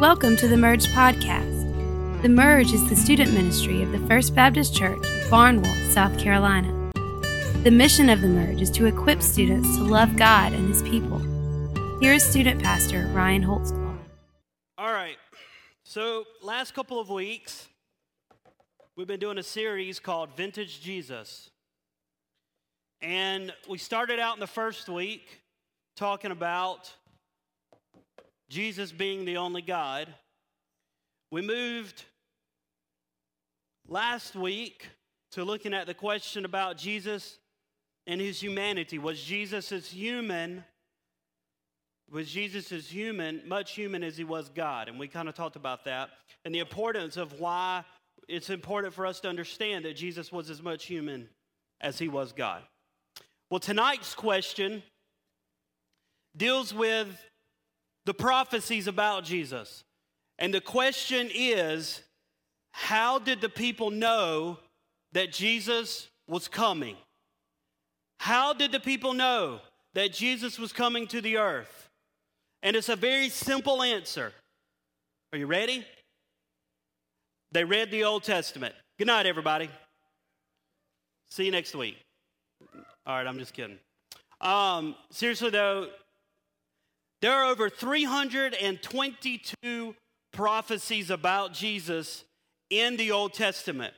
Welcome to the Merge Podcast. The Merge is the student ministry of the First Baptist Church Barnwell, South Carolina. The mission of the Merge is to equip students to love God and His people. Here is student pastor Ryan Holtzclaw. All right. So, last couple of weeks, we've been doing a series called Vintage Jesus. And we started out in the first week talking about Jesus being the only God. We moved last week to looking at the question about Jesus and his humanity. Was Jesus as human? Was Jesus as human, much human as he was God? And we kind of talked about that and the importance of why it's important for us to understand that Jesus was as much human as he was God. Well, tonight's question deals with the prophecies about Jesus. And the question is how did the people know that Jesus was coming? How did the people know that Jesus was coming to the earth? And it's a very simple answer. Are you ready? They read the Old Testament. Good night, everybody. See you next week. All right, I'm just kidding. Um, seriously, though, there are over 322 prophecies about Jesus in the Old Testament.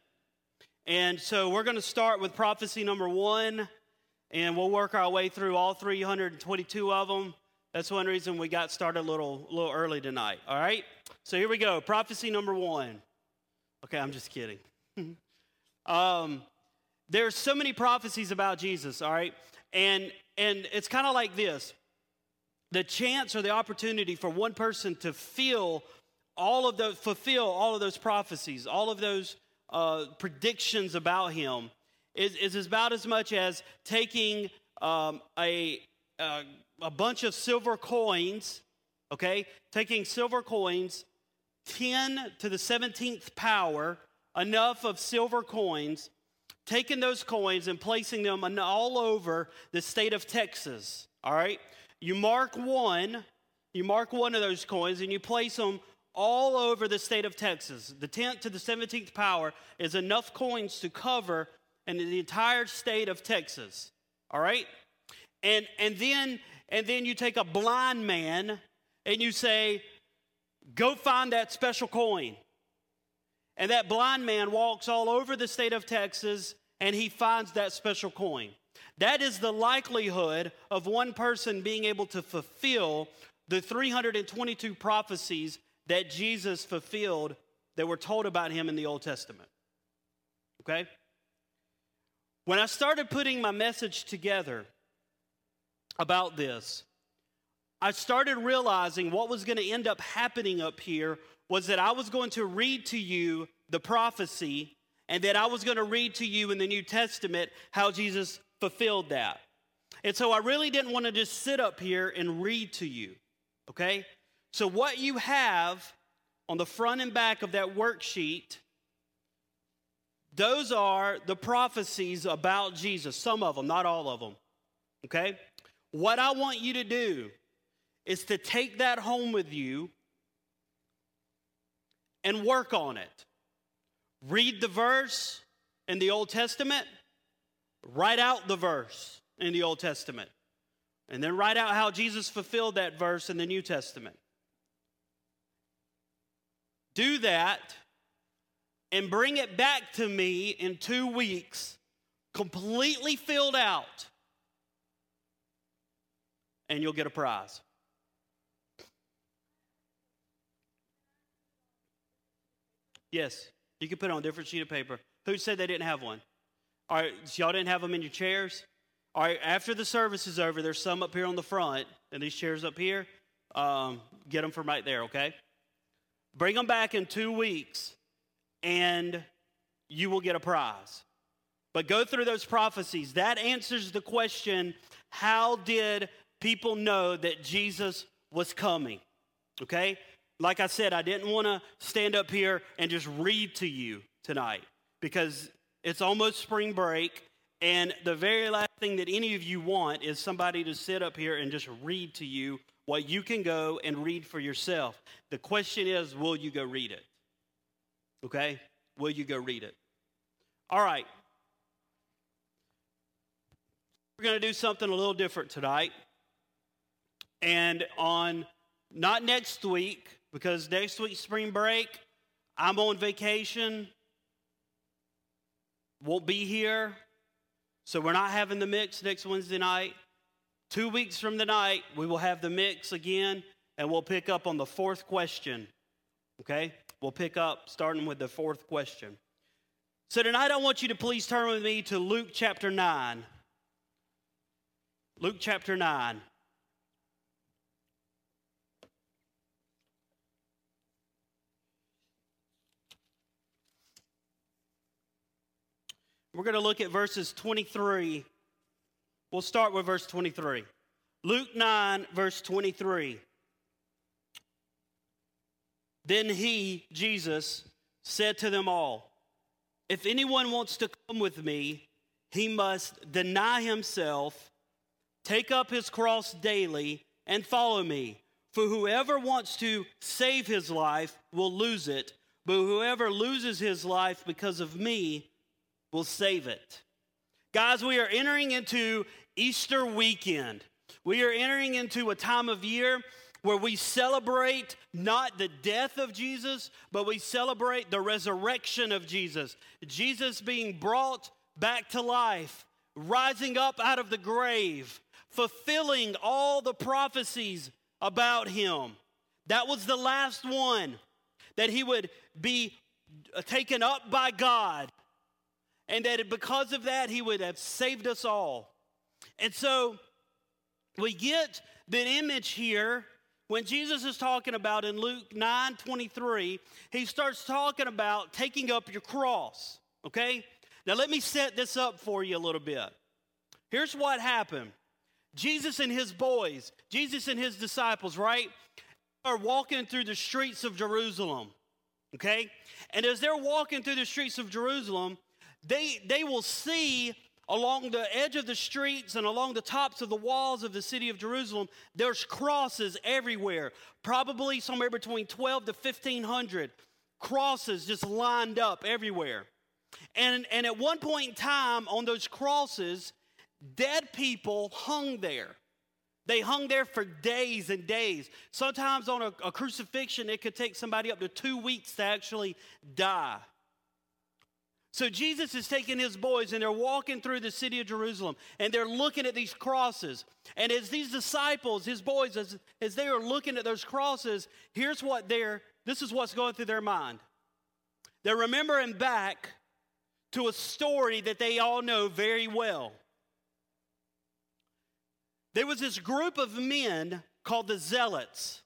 And so we're going to start with prophecy number one, and we'll work our way through all 322 of them. That's one reason we got started a little, little early tonight. All right? So here we go. Prophecy number one. Okay, I'm just kidding. um, there's so many prophecies about Jesus, all right? And and it's kind of like this the chance or the opportunity for one person to feel all of those, fulfill all of those prophecies, all of those uh, predictions about him, is, is about as much as taking um, a, a, a bunch of silver coins, okay, taking silver coins, 10 to the 17th power, enough of silver coins, taking those coins and placing them all over the state of Texas, all right? You mark one, you mark one of those coins, and you place them all over the state of Texas. The 10th to the 17th power is enough coins to cover in the entire state of Texas. All right? And and then and then you take a blind man and you say, "Go find that special coin." And that blind man walks all over the state of Texas and he finds that special coin. That is the likelihood of one person being able to fulfill the 322 prophecies that Jesus fulfilled that were told about him in the Old Testament. Okay? When I started putting my message together about this, I started realizing what was going to end up happening up here was that I was going to read to you the prophecy and that I was going to read to you in the New Testament how Jesus fulfilled that. And so I really didn't want to just sit up here and read to you, okay? So, what you have on the front and back of that worksheet, those are the prophecies about Jesus, some of them, not all of them, okay? What I want you to do is to take that home with you and work on it. Read the verse in the Old Testament Write out the verse in the Old Testament. And then write out how Jesus fulfilled that verse in the New Testament. Do that and bring it back to me in two weeks, completely filled out, and you'll get a prize. Yes, you can put it on a different sheet of paper. Who said they didn't have one? All right, so y'all didn't have them in your chairs? All right, after the service is over, there's some up here on the front, and these chairs up here. Um, get them from right there, okay? Bring them back in two weeks, and you will get a prize. But go through those prophecies. That answers the question how did people know that Jesus was coming? Okay? Like I said, I didn't want to stand up here and just read to you tonight because it's almost spring break, and the very last thing that any of you want is somebody to sit up here and just read to you what you can go and read for yourself. The question is, will you go read it? Okay? Will you go read it? All right. We're going to do something a little different tonight. And on not next week, because next week spring break, I'm on vacation. Won't be here. So we're not having the mix next Wednesday night. Two weeks from tonight, we will have the mix again, and we'll pick up on the fourth question. Okay? We'll pick up starting with the fourth question. So tonight, I want you to please turn with me to Luke chapter 9. Luke chapter 9. We're going to look at verses 23. We'll start with verse 23. Luke 9, verse 23. Then he, Jesus, said to them all, If anyone wants to come with me, he must deny himself, take up his cross daily, and follow me. For whoever wants to save his life will lose it, but whoever loses his life because of me will save it. Guys, we are entering into Easter weekend. We are entering into a time of year where we celebrate not the death of Jesus, but we celebrate the resurrection of Jesus. Jesus being brought back to life, rising up out of the grave, fulfilling all the prophecies about him. That was the last one, that he would be taken up by God and that because of that, he would have saved us all. And so we get the image here when Jesus is talking about in Luke 9 23, he starts talking about taking up your cross. Okay? Now, let me set this up for you a little bit. Here's what happened Jesus and his boys, Jesus and his disciples, right, are walking through the streets of Jerusalem. Okay? And as they're walking through the streets of Jerusalem, they, they will see along the edge of the streets and along the tops of the walls of the city of Jerusalem, there's crosses everywhere, probably somewhere between 12 to 1500 crosses just lined up everywhere. And, and at one point in time on those crosses, dead people hung there. They hung there for days and days. Sometimes on a, a crucifixion, it could take somebody up to two weeks to actually die. So Jesus is taking his boys and they're walking through the city of Jerusalem and they're looking at these crosses. And as these disciples, his boys, as, as they are looking at those crosses, here's what they're, this is what's going through their mind. They're remembering back to a story that they all know very well. There was this group of men called the Zealots.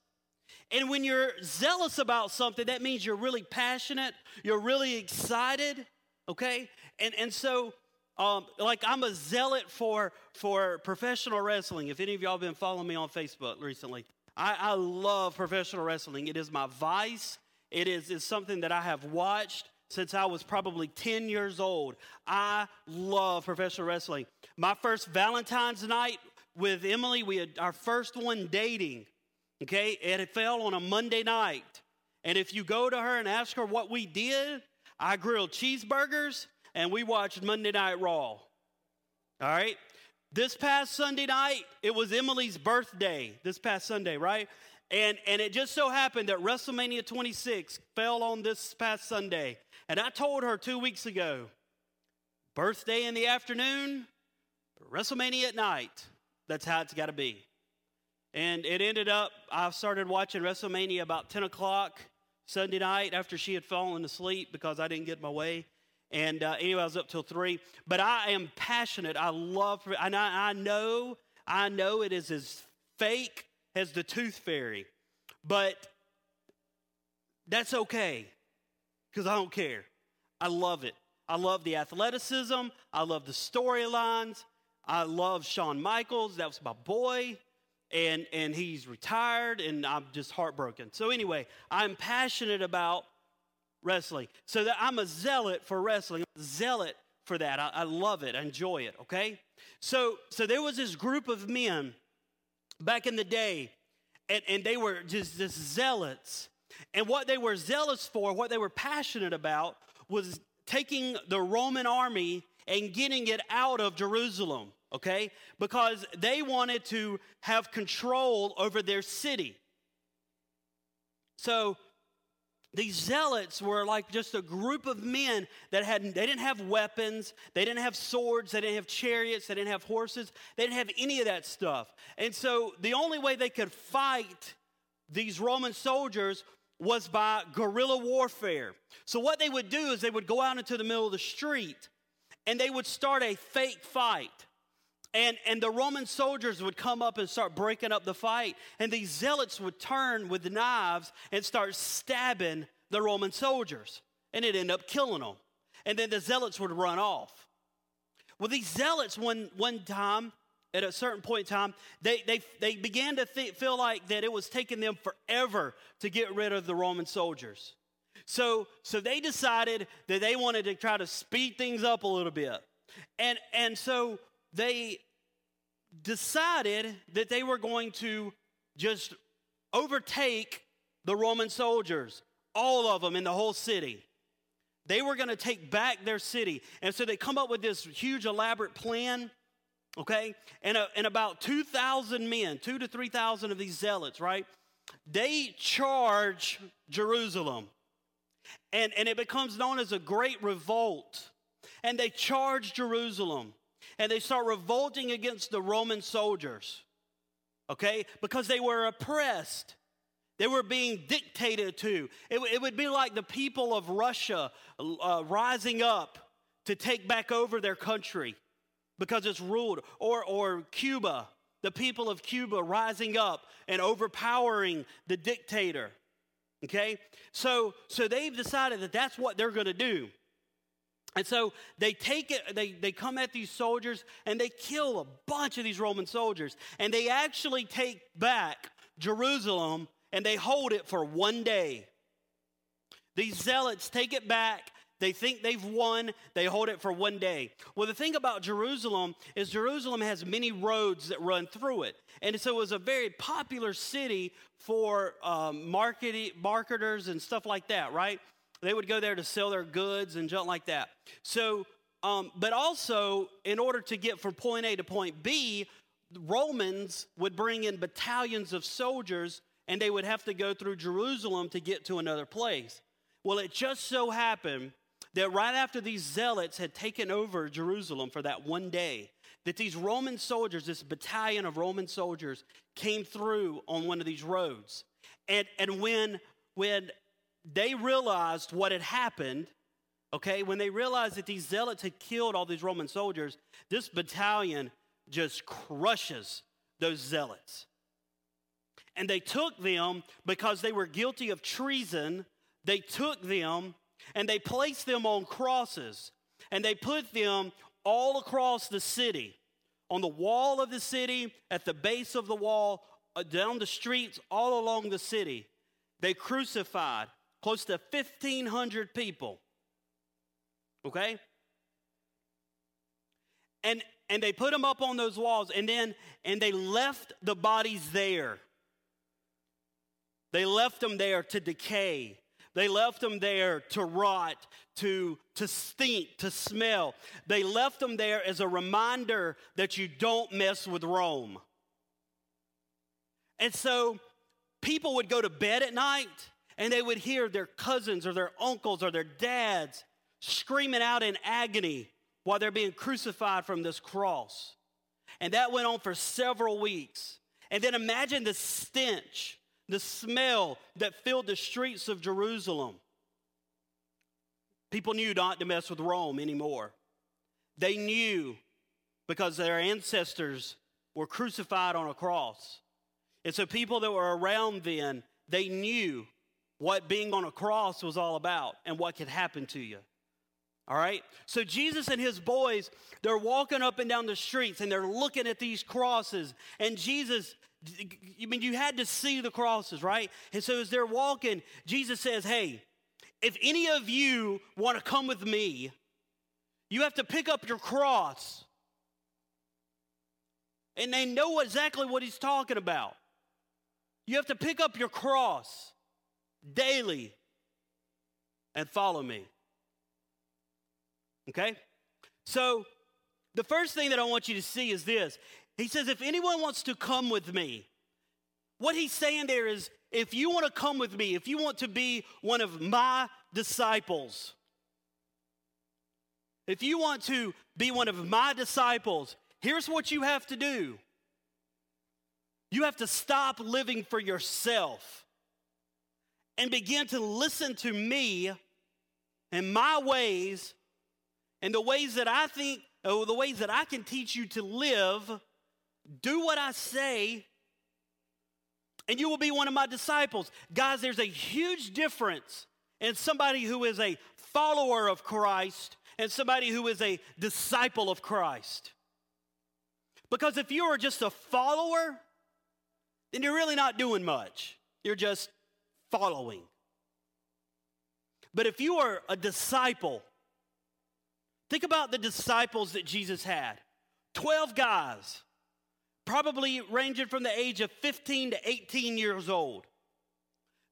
And when you're zealous about something, that means you're really passionate, you're really excited okay? And, and so, um, like, I'm a zealot for, for professional wrestling. If any of y'all been following me on Facebook recently, I, I love professional wrestling. It is my vice. It is is something that I have watched since I was probably 10 years old. I love professional wrestling. My first Valentine's night with Emily, we had our first one dating, okay? And it fell on a Monday night. And if you go to her and ask her what we did, I grilled cheeseburgers and we watched Monday Night Raw. All right? This past Sunday night, it was Emily's birthday, this past Sunday, right? And, and it just so happened that WrestleMania 26 fell on this past Sunday. And I told her two weeks ago birthday in the afternoon, WrestleMania at night. That's how it's got to be. And it ended up, I started watching WrestleMania about 10 o'clock. Sunday night after she had fallen asleep because I didn't get my way. And uh, anyway, I was up till three. But I am passionate. I love, and I, I know, I know it is as fake as the tooth fairy. But that's okay because I don't care. I love it. I love the athleticism. I love the storylines. I love Shawn Michaels. That was my boy and and he's retired and i'm just heartbroken. So anyway i'm passionate about wrestling. So that i'm a zealot for wrestling. Zealot for that. I, I love it. I enjoy it okay? So so there was this group of men back in the day and, and they were just, just zealots. And what they were zealous for, what they were passionate about, was taking the Roman army and getting it out of Jerusalem, okay? Because they wanted to have control over their city. So these zealots were like just a group of men that had they didn't have weapons they didn't have swords they didn't have chariots they didn't have horses they didn't have any of that stuff and so the only way they could fight these roman soldiers was by guerrilla warfare so what they would do is they would go out into the middle of the street and they would start a fake fight and, and the Roman soldiers would come up and start breaking up the fight. And these zealots would turn with knives and start stabbing the Roman soldiers. And it ended up killing them. And then the zealots would run off. Well, these zealots, one, one time, at a certain point in time, they, they, they began to th- feel like that it was taking them forever to get rid of the Roman soldiers. So, so they decided that they wanted to try to speed things up a little bit. And, and so they decided that they were going to just overtake the Roman soldiers, all of them in the whole city. They were going to take back their city. And so they come up with this huge, elaborate plan, okay? And, uh, and about 2,000 men, two to 3,000 of these zealots, right? They charge Jerusalem. And, and it becomes known as a great revolt. And they charge Jerusalem and they start revolting against the Roman soldiers, okay? Because they were oppressed. They were being dictated to. It, it would be like the people of Russia uh, rising up to take back over their country because it's ruled, or, or Cuba, the people of Cuba rising up and overpowering the dictator. Okay? So, so they've decided that that's what they're going to do. And so they take it, they, they come at these soldiers and they kill a bunch of these Roman soldiers. And they actually take back Jerusalem and they hold it for one day. These zealots take it back. They think they've won. They hold it for one day. Well, the thing about Jerusalem is Jerusalem has many roads that run through it. And so it was a very popular city for um, market, marketers and stuff like that, right? They would go there to sell their goods and junk like that. So, um, but also, in order to get from point A to point B, Romans would bring in battalions of soldiers and they would have to go through Jerusalem to get to another place. Well, it just so happened that right after these zealots had taken over Jerusalem for that one day, that these Roman soldiers, this battalion of Roman soldiers, came through on one of these roads. And, and when, when they realized what had happened, okay, when they realized that these zealots had killed all these Roman soldiers, this battalion just crushes those zealots. And they took them because they were guilty of treason. They took them and they placed them on crosses and they put them all across the city on the wall of the city, at the base of the wall, uh, down the streets, all along the city. They crucified close to 1,500 people. Okay? And, and they put them up on those walls and then and they left the bodies there they left them there to decay they left them there to rot to to stink to smell they left them there as a reminder that you don't mess with rome and so people would go to bed at night and they would hear their cousins or their uncles or their dads screaming out in agony while they're being crucified from this cross. And that went on for several weeks. And then imagine the stench, the smell that filled the streets of Jerusalem. People knew not to mess with Rome anymore. They knew because their ancestors were crucified on a cross. And so people that were around then, they knew what being on a cross was all about and what could happen to you. All right? So Jesus and his boys, they're walking up and down the streets and they're looking at these crosses. And Jesus, I mean, you had to see the crosses, right? And so as they're walking, Jesus says, Hey, if any of you want to come with me, you have to pick up your cross. And they know exactly what he's talking about. You have to pick up your cross daily and follow me. Okay? So, the first thing that I want you to see is this. He says, if anyone wants to come with me, what he's saying there is, if you want to come with me, if you want to be one of my disciples, if you want to be one of my disciples, here's what you have to do you have to stop living for yourself and begin to listen to me and my ways and the ways that I think, or the ways that I can teach you to live. Do what I say, and you will be one of my disciples. Guys, there's a huge difference in somebody who is a follower of Christ and somebody who is a disciple of Christ. Because if you are just a follower, then you're really not doing much. You're just following. But if you are a disciple, think about the disciples that Jesus had 12 guys, probably ranging from the age of 15 to 18 years old.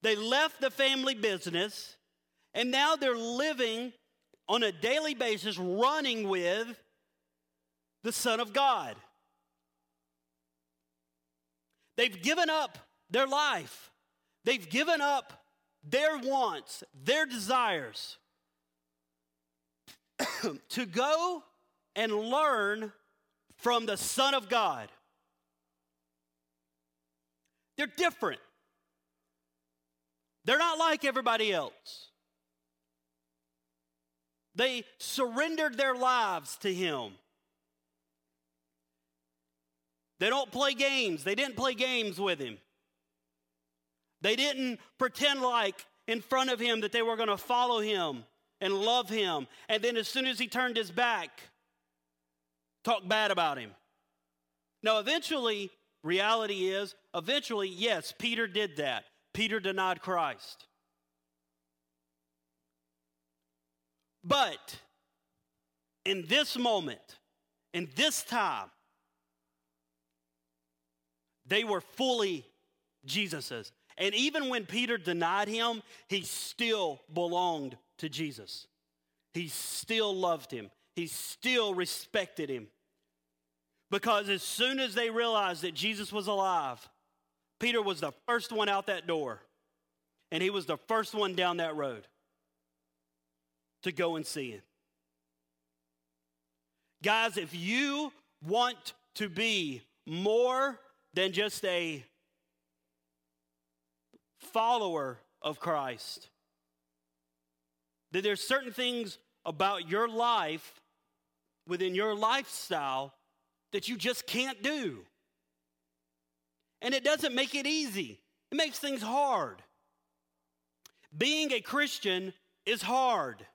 They left the family business and now they're living on a daily basis, running with the Son of God. They've given up their life, they've given up their wants, their desires to go and learn from the Son of God. They're different. They're not like everybody else. They surrendered their lives to Him. They don't play games. They didn't play games with Him. They didn't pretend like in front of Him that they were going to follow Him and love Him. And then as soon as He turned His back, talk bad about Him. Now, eventually, reality is, eventually, yes, Peter did that. Peter denied Christ. But in this moment, in this time, they were fully Jesus's. And even when Peter denied him, he still belonged to Jesus. He still loved him. He still respected him. Because as soon as they realized that Jesus was alive, Peter was the first one out that door. And he was the first one down that road to go and see him. Guys, if you want to be more than just a follower of Christ, That there's certain things about your life within your lifestyle that you just can't do. And it doesn't make it easy, it makes things hard. Being a Christian is hard.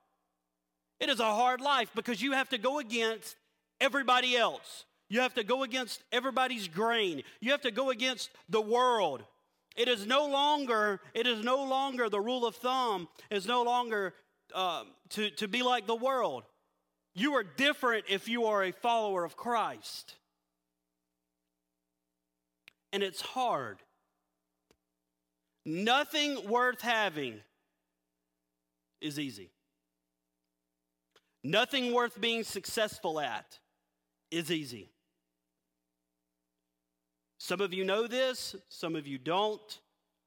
It is a hard life because you have to go against everybody else. You have to go against everybody's grain. You have to go against the world. It is no longer, it is no longer the rule of thumb, it's no longer uh, to, to be like the world. You are different if you are a follower of Christ. And it's hard. Nothing worth having is easy. Nothing worth being successful at is easy. Some of you know this, some of you don't,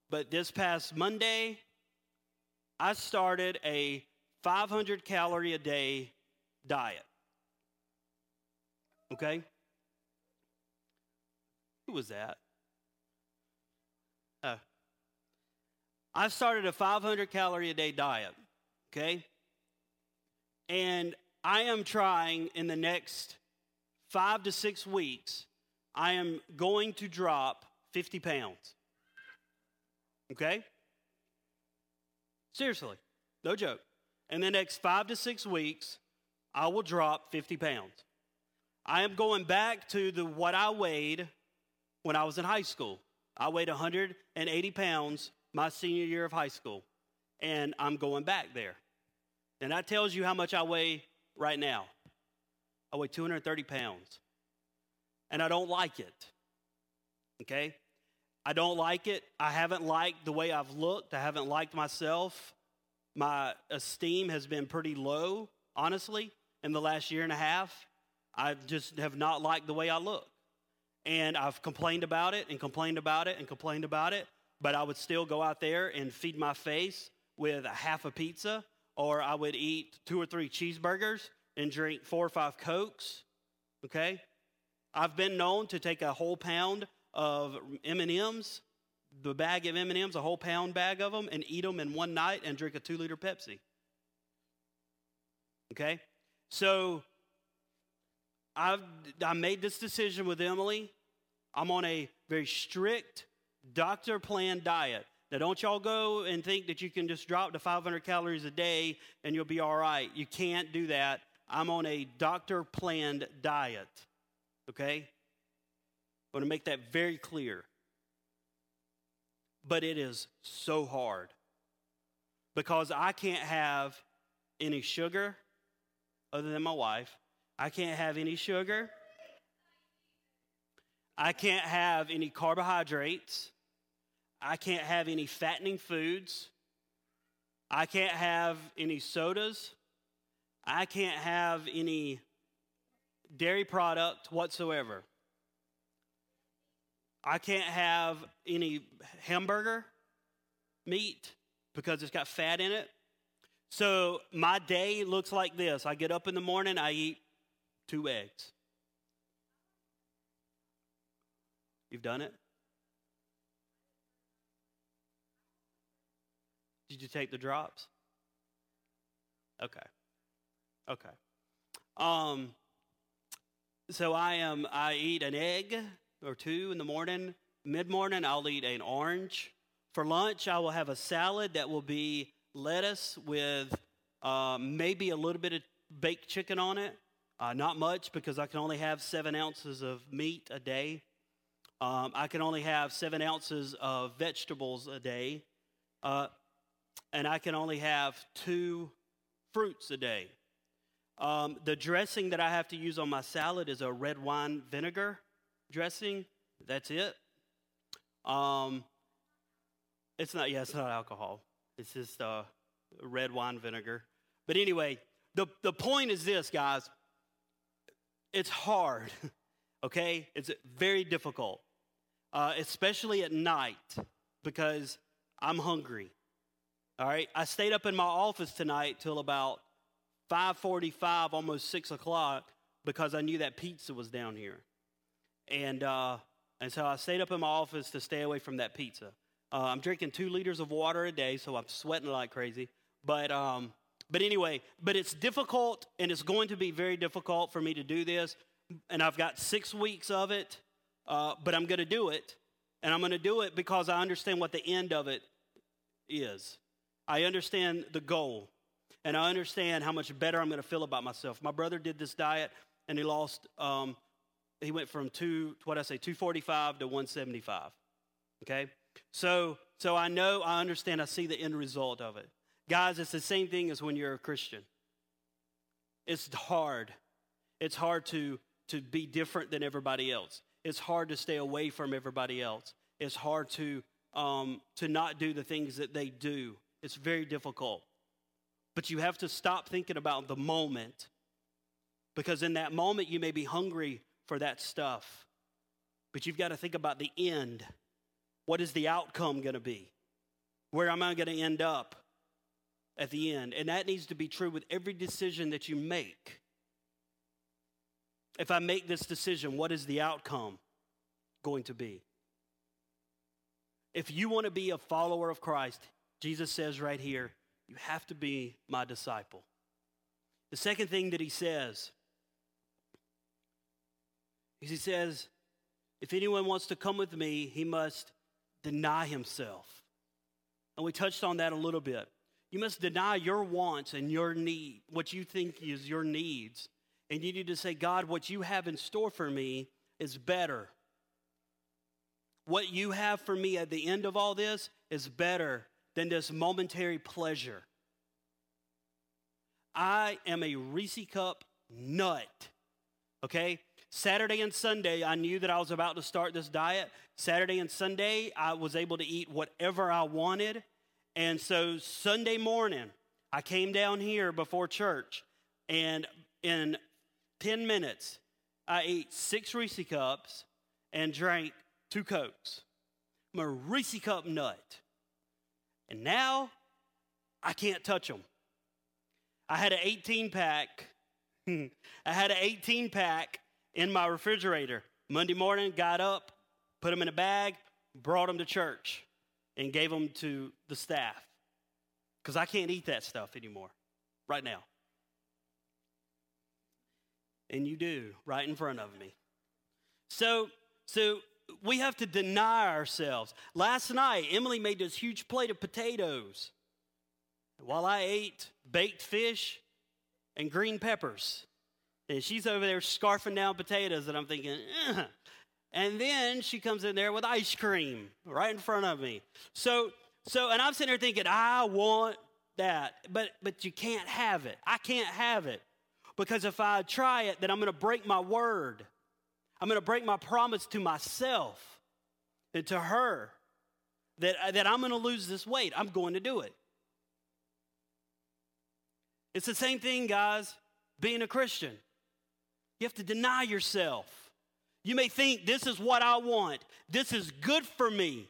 but this past Monday, I started a 500 calorie a day diet. Okay? Who was that? Uh, I started a 500 calorie a day diet. Okay? And I am trying in the next five to six weeks, I am going to drop 50 pounds. Okay? Seriously, no joke. In the next five to six weeks, I will drop 50 pounds. I am going back to the what I weighed when I was in high school. I weighed 180 pounds my senior year of high school, and I'm going back there. And that tells you how much I weigh right now. I weigh 230 pounds. And I don't like it. Okay? I don't like it. I haven't liked the way I've looked. I haven't liked myself. My esteem has been pretty low, honestly, in the last year and a half. I just have not liked the way I look. And I've complained about it and complained about it and complained about it, but I would still go out there and feed my face with a half a pizza, or I would eat two or three cheeseburgers and drink four or five Cokes, okay? I've been known to take a whole pound of M&Ms, the bag of M&Ms, a whole pound bag of them, and eat them in one night and drink a two-liter Pepsi. Okay? So I've, I made this decision with Emily. I'm on a very strict doctor planned diet. Now, don't y'all go and think that you can just drop to 500 calories a day and you'll be all right. You can't do that. I'm on a doctor planned diet. Okay? I want to make that very clear. But it is so hard because I can't have any sugar other than my wife. I can't have any sugar. I can't have any carbohydrates. I can't have any fattening foods. I can't have any sodas. I can't have any dairy product whatsoever. I can't have any hamburger meat because it's got fat in it. So my day looks like this I get up in the morning, I eat two eggs. You've done it? Did you take the drops? Okay. Okay. Um, so I am I eat an egg or two in the morning. Mid morning, I'll eat an orange. For lunch, I will have a salad that will be lettuce with uh, maybe a little bit of baked chicken on it. Uh, not much because I can only have seven ounces of meat a day. Um, I can only have seven ounces of vegetables a day. Uh, and I can only have two fruits a day. Um, the dressing that I have to use on my salad is a red wine vinegar dressing. That's it. Um, it's not, yeah, it's not alcohol. It's just uh, red wine vinegar. But anyway, the, the point is this, guys. It's hard, okay? It's very difficult, uh, especially at night because I'm hungry. All right, I stayed up in my office tonight till about 5:45, almost six o'clock, because I knew that pizza was down here, and uh, and so I stayed up in my office to stay away from that pizza. Uh, I'm drinking two liters of water a day, so I'm sweating like crazy. But um, but anyway, but it's difficult, and it's going to be very difficult for me to do this. And I've got six weeks of it, uh, but I'm going to do it, and I'm going to do it because I understand what the end of it is. I understand the goal and I understand how much better I'm going to feel about myself. My brother did this diet and he lost, um, he went from two, what I say, 245 to 175. Okay? So, so I know, I understand, I see the end result of it. Guys, it's the same thing as when you're a Christian. It's hard. It's hard to, to be different than everybody else. It's hard to stay away from everybody else. It's hard to, um, to not do the things that they do. It's very difficult. But you have to stop thinking about the moment because in that moment you may be hungry for that stuff. But you've got to think about the end. What is the outcome going to be? Where am I going to end up at the end? And that needs to be true with every decision that you make. If I make this decision, what is the outcome going to be? If you want to be a follower of Christ, Jesus says right here, you have to be my disciple. The second thing that he says is he says, if anyone wants to come with me, he must deny himself. And we touched on that a little bit. You must deny your wants and your need, what you think is your needs. And you need to say, God, what you have in store for me is better. What you have for me at the end of all this is better than this momentary pleasure. I am a Reese cup nut. Okay? Saturday and Sunday, I knew that I was about to start this diet. Saturday and Sunday, I was able to eat whatever I wanted. And so Sunday morning, I came down here before church, and in 10 minutes, I ate six Reese cups and drank two Cokes. I'm a Reese cup nut. And now I can't touch them. I had an 18 pack. I had an 18 pack in my refrigerator. Monday morning, got up, put them in a bag, brought them to church, and gave them to the staff. Because I can't eat that stuff anymore right now. And you do, right in front of me. So, so we have to deny ourselves. Last night, Emily made this huge plate of potatoes while I ate baked fish and green peppers. And she's over there scarfing down potatoes, and I'm thinking, Ugh. and then she comes in there with ice cream right in front of me. So, so, and I'm sitting there thinking, I want that, but but you can't have it. I can't have it because if I try it, then I'm going to break my word. I'm going to break my promise to myself and to her that, that I'm going to lose this weight. I'm going to do it. It's the same thing, guys, being a Christian. You have to deny yourself. You may think this is what I want, this is good for me,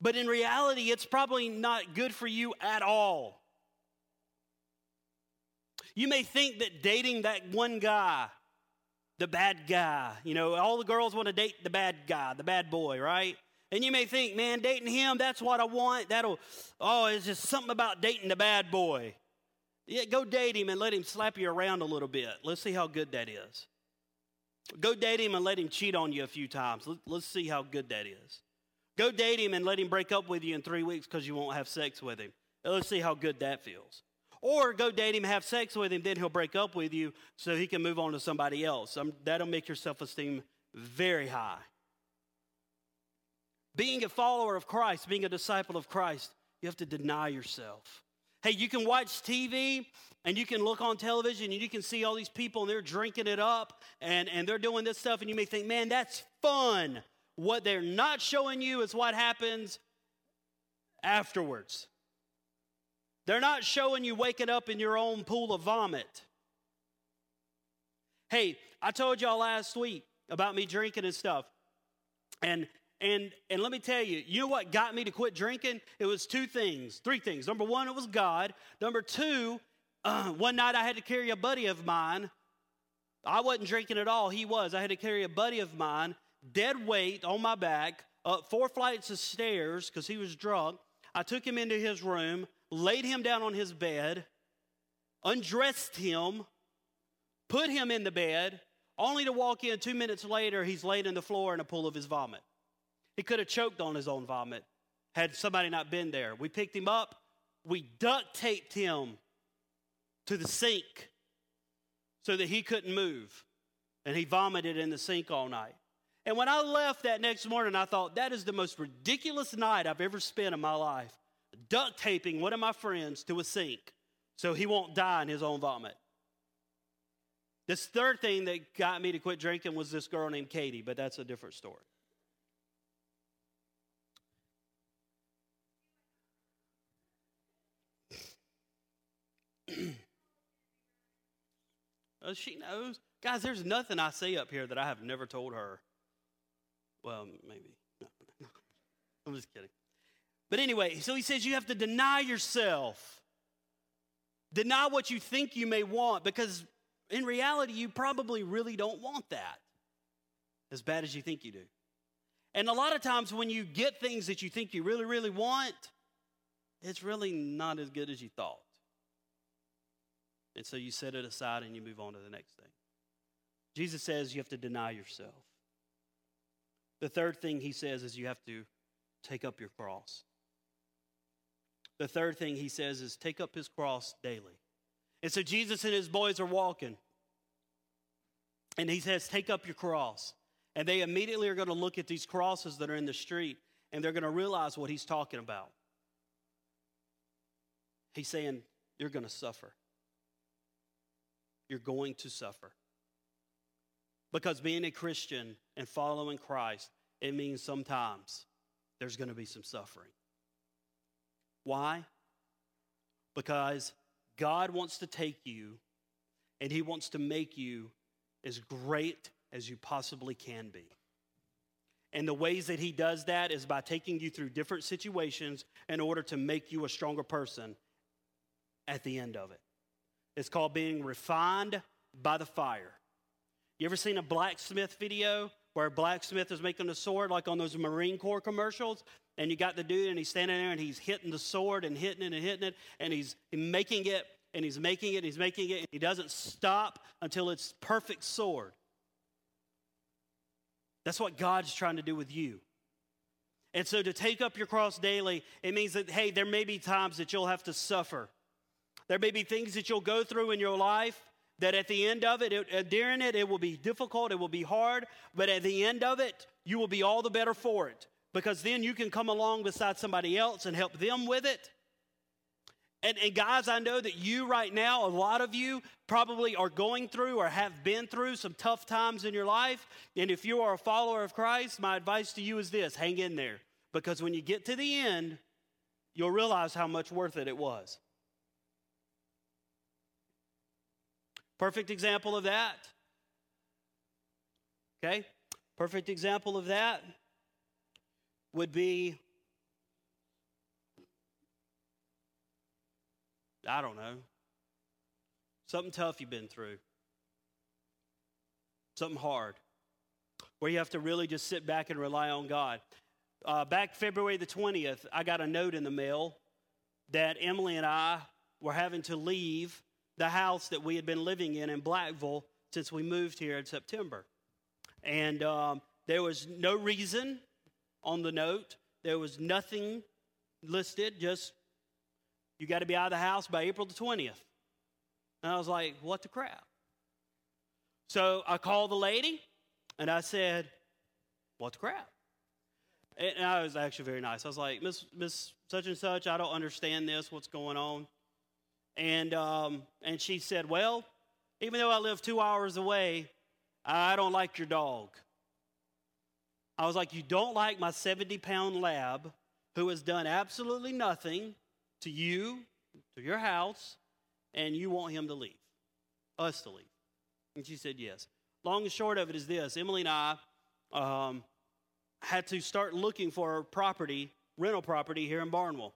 but in reality, it's probably not good for you at all. You may think that dating that one guy, the bad guy, you know, all the girls want to date the bad guy, the bad boy, right? And you may think, man, dating him, that's what I want. That'll, oh, it's just something about dating the bad boy. Yeah, go date him and let him slap you around a little bit. Let's see how good that is. Go date him and let him cheat on you a few times. Let's see how good that is. Go date him and let him break up with you in three weeks because you won't have sex with him. Let's see how good that feels. Or go date him, have sex with him, then he'll break up with you so he can move on to somebody else. Um, that'll make your self esteem very high. Being a follower of Christ, being a disciple of Christ, you have to deny yourself. Hey, you can watch TV and you can look on television and you can see all these people and they're drinking it up and, and they're doing this stuff, and you may think, man, that's fun. What they're not showing you is what happens afterwards. They're not showing you waking up in your own pool of vomit. Hey, I told y'all last week about me drinking and stuff. And and and let me tell you, you know what got me to quit drinking? It was two things, three things. Number one, it was God. Number two, uh, one night I had to carry a buddy of mine. I wasn't drinking at all. He was. I had to carry a buddy of mine, dead weight on my back, up four flights of stairs because he was drunk. I took him into his room, laid him down on his bed, undressed him, put him in the bed, only to walk in two minutes later, he's laid on the floor in a pool of his vomit. He could have choked on his own vomit had somebody not been there. We picked him up, we duct taped him to the sink so that he couldn't move. And he vomited in the sink all night. And when I left that next morning, I thought, that is the most ridiculous night I've ever spent in my life. Duct taping one of my friends to a sink so he won't die in his own vomit. This third thing that got me to quit drinking was this girl named Katie, but that's a different story. oh, she knows. Guys, there's nothing I say up here that I have never told her. Well, maybe. No. I'm just kidding. But anyway, so he says you have to deny yourself. Deny what you think you may want because in reality, you probably really don't want that as bad as you think you do. And a lot of times when you get things that you think you really, really want, it's really not as good as you thought. And so you set it aside and you move on to the next thing. Jesus says you have to deny yourself. The third thing he says is you have to take up your cross. The third thing he says is take up his cross daily. And so Jesus and his boys are walking. And he says, Take up your cross. And they immediately are going to look at these crosses that are in the street and they're going to realize what he's talking about. He's saying, You're going to suffer. You're going to suffer. Because being a Christian and following Christ, it means sometimes there's going to be some suffering. Why? Because God wants to take you and He wants to make you as great as you possibly can be. And the ways that He does that is by taking you through different situations in order to make you a stronger person at the end of it. It's called being refined by the fire. You ever seen a blacksmith video where a blacksmith is making a sword, like on those Marine Corps commercials? And you got the dude, and he's standing there, and he's hitting the sword and hitting it and hitting it, and he's making it, and he's making it, and he's making it, and he doesn't stop until it's perfect sword. That's what God's trying to do with you. And so to take up your cross daily, it means that, hey, there may be times that you'll have to suffer. There may be things that you'll go through in your life that at the end of it, it, uh, during it, it will be difficult, it will be hard, but at the end of it, you will be all the better for it because then you can come along beside somebody else and help them with it. And, and, guys, I know that you right now, a lot of you probably are going through or have been through some tough times in your life. And if you are a follower of Christ, my advice to you is this hang in there. Because when you get to the end, you'll realize how much worth it it was. Perfect example of that. Okay? Perfect example of that would be I don't know. Something tough you've been through. Something hard. Where you have to really just sit back and rely on God. Uh, back February the 20th, I got a note in the mail that Emily and I were having to leave the house that we had been living in in Blackville since we moved here in September. And um, there was no reason on the note, there was nothing listed, just you got to be out of the house by April the 20th. And I was like, what the crap? So I called the lady and I said, what the crap? And I was actually very nice. I was like, Miss, Miss such and such, I don't understand this. What's going on? And, um, and she said, Well, even though I live two hours away, I don't like your dog. I was like, You don't like my 70 pound lab who has done absolutely nothing to you, to your house, and you want him to leave, us to leave. And she said, Yes. Long and short of it is this Emily and I um, had to start looking for a property, rental property here in Barnwell.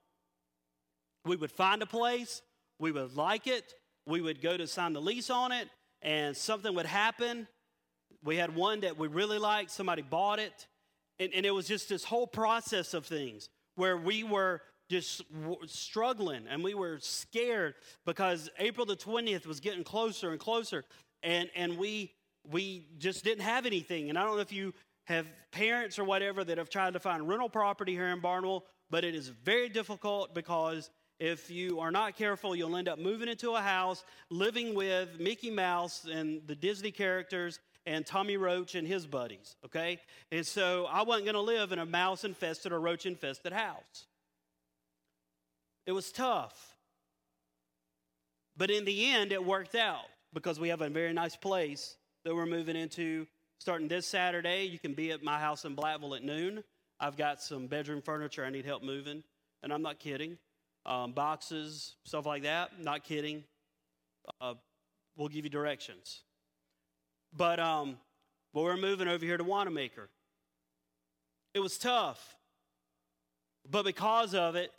We would find a place, we would like it, we would go to sign the lease on it, and something would happen. We had one that we really liked, somebody bought it, and, and it was just this whole process of things where we were just struggling and we were scared because April the 20th was getting closer and closer and and we we just didn't have anything and I don't know if you have parents or whatever that have tried to find rental property here in Barnwell but it is very difficult because if you are not careful, you'll end up moving into a house, living with Mickey Mouse and the Disney characters and Tommy Roach and his buddies, okay? And so I wasn't going to live in a mouse infested or roach infested house. It was tough. But in the end, it worked out because we have a very nice place that we're moving into starting this Saturday. You can be at my house in Blackville at noon. I've got some bedroom furniture I need help moving, and I'm not kidding um, boxes, stuff like that. Not kidding. Uh, we'll give you directions. But, um, but we're moving over here to Wanamaker. It was tough. But because of it,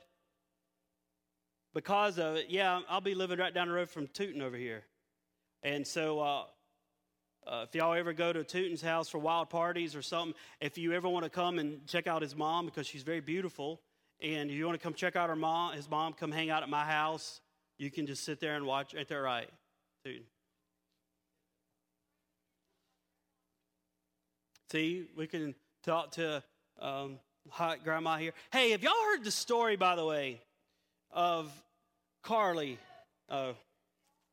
because of it, yeah, I'll be living right down the road from Tootin over here. And so uh, uh, if y'all ever go to Tootin's house for wild parties or something, if you ever want to come and check out his mom because she's very beautiful, and if you want to come check out our mom, his mom, come hang out at my house. You can just sit there and watch. Ain't that right, dude? See, we can talk to um, hot grandma here. Hey, have y'all heard the story, by the way, of Carly? Oh,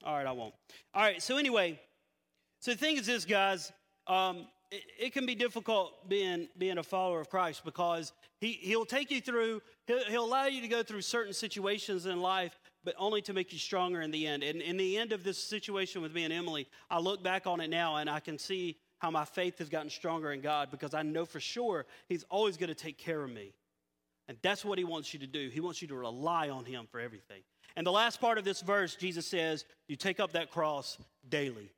all right, I won't. All right, so anyway, so the thing is this, guys. Um, it, it, can be difficult being being a follower of Christ because he he'll take you through he'll, he'll allow you to go through certain situations in life but only to make you stronger in the end and in the end of this situation with me and Emily I look back on it now and I can see how my faith has gotten stronger in God because I know for sure He's always going to take care of me. And that's what He wants you to do. He wants you to rely on Him for everything. And the last part of this verse, Jesus says, You take up that cross daily.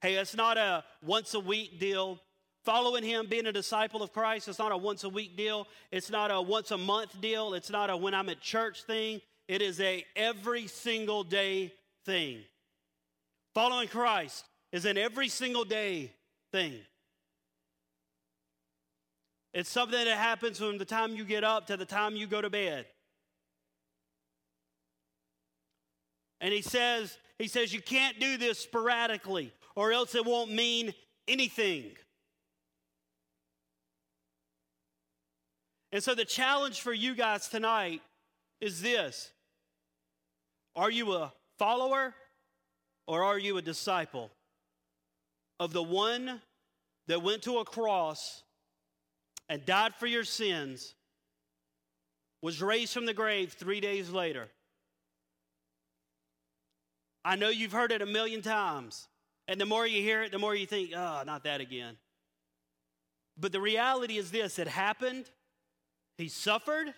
Hey, it's not a once a week deal. Following him, being a disciple of Christ, it's not a once a week deal. It's not a once a month deal. It's not a when I'm at church thing. It is a every single day thing. Following Christ is an every single day thing. It's something that happens from the time you get up to the time you go to bed. And he says, he says you can't do this sporadically or else it won't mean anything. And so the challenge for you guys tonight is this. Are you a follower or are you a disciple of the one that went to a cross and died for your sins, was raised from the grave three days later? I know you've heard it a million times. And the more you hear it, the more you think, oh, not that again. But the reality is this it happened, he suffered.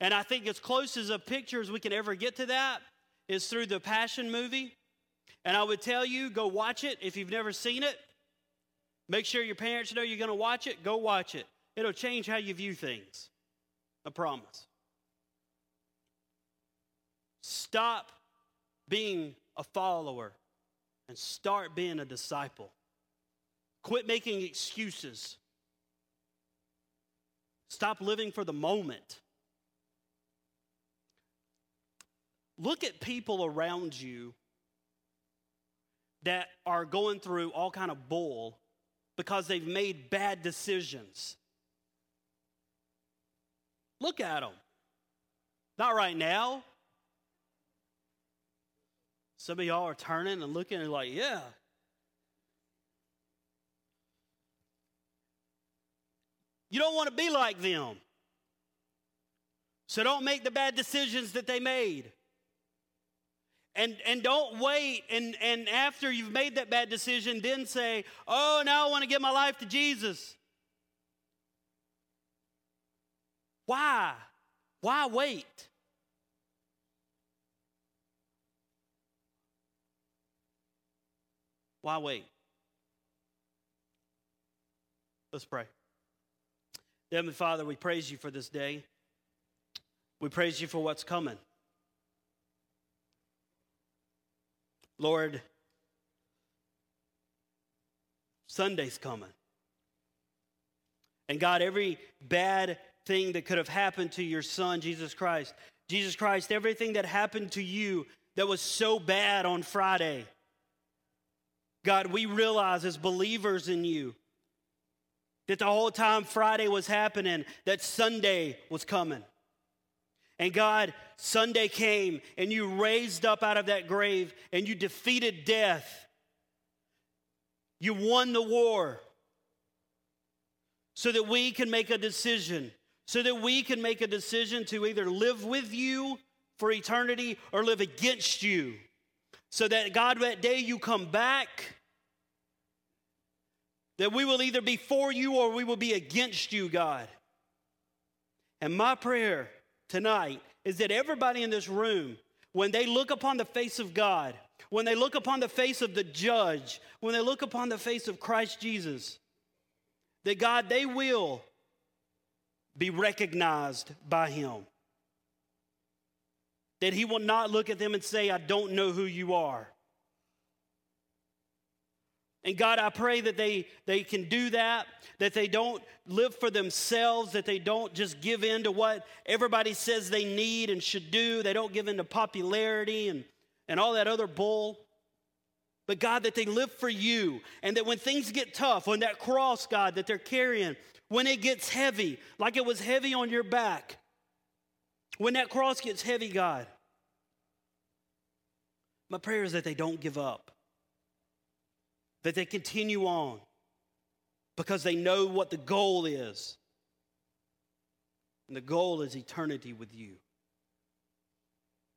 And I think as close as a picture as we can ever get to that is through the Passion movie. And I would tell you, go watch it if you've never seen it. Make sure your parents know you're going to watch it. Go watch it. It'll change how you view things. I promise. Stop being a follower and start being a disciple. Quit making excuses. Stop living for the moment. Look at people around you that are going through all kind of bull because they've made bad decisions. Look at them. Not right now. Some of y'all are turning and looking and like, yeah. You don't want to be like them. So don't make the bad decisions that they made. And, and don't wait and, and after you've made that bad decision, then say, oh, now I want to give my life to Jesus. Why? Why wait? Why wait? Let's pray. Heavenly Father, we praise you for this day. We praise you for what's coming. Lord, Sunday's coming. And God, every bad thing that could have happened to your son, Jesus Christ, Jesus Christ, everything that happened to you that was so bad on Friday, God, we realize as believers in you that the whole time Friday was happening, that Sunday was coming. And God, Sunday came and you raised up out of that grave and you defeated death. You won the war so that we can make a decision, so that we can make a decision to either live with you for eternity or live against you. So that God, that day you come back, that we will either be for you or we will be against you, God. And my prayer tonight is that everybody in this room, when they look upon the face of God, when they look upon the face of the judge, when they look upon the face of Christ Jesus, that God, they will be recognized by Him. That He will not look at them and say, I don't know who you are. And God, I pray that they, they can do that, that they don't live for themselves, that they don't just give in to what everybody says they need and should do. They don't give in to popularity and, and all that other bull. But God, that they live for you, and that when things get tough, when that cross, God, that they're carrying, when it gets heavy, like it was heavy on your back, when that cross gets heavy, God, my prayer is that they don't give up that they continue on because they know what the goal is. And the goal is eternity with you.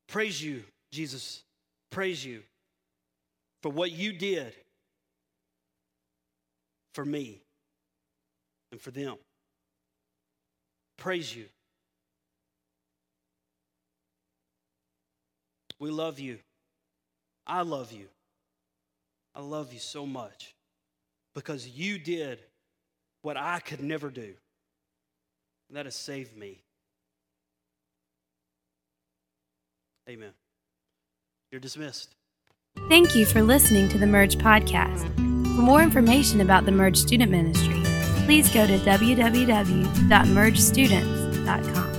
Praise you, Jesus. Praise you for what you did for me and for them. Praise you. We love you. I love you. I love you so much because you did what I could never do. And that has saved me. Amen. You're dismissed. Thank you for listening to the Merge podcast. For more information about the Merge Student Ministry, please go to www.mergestudents.com.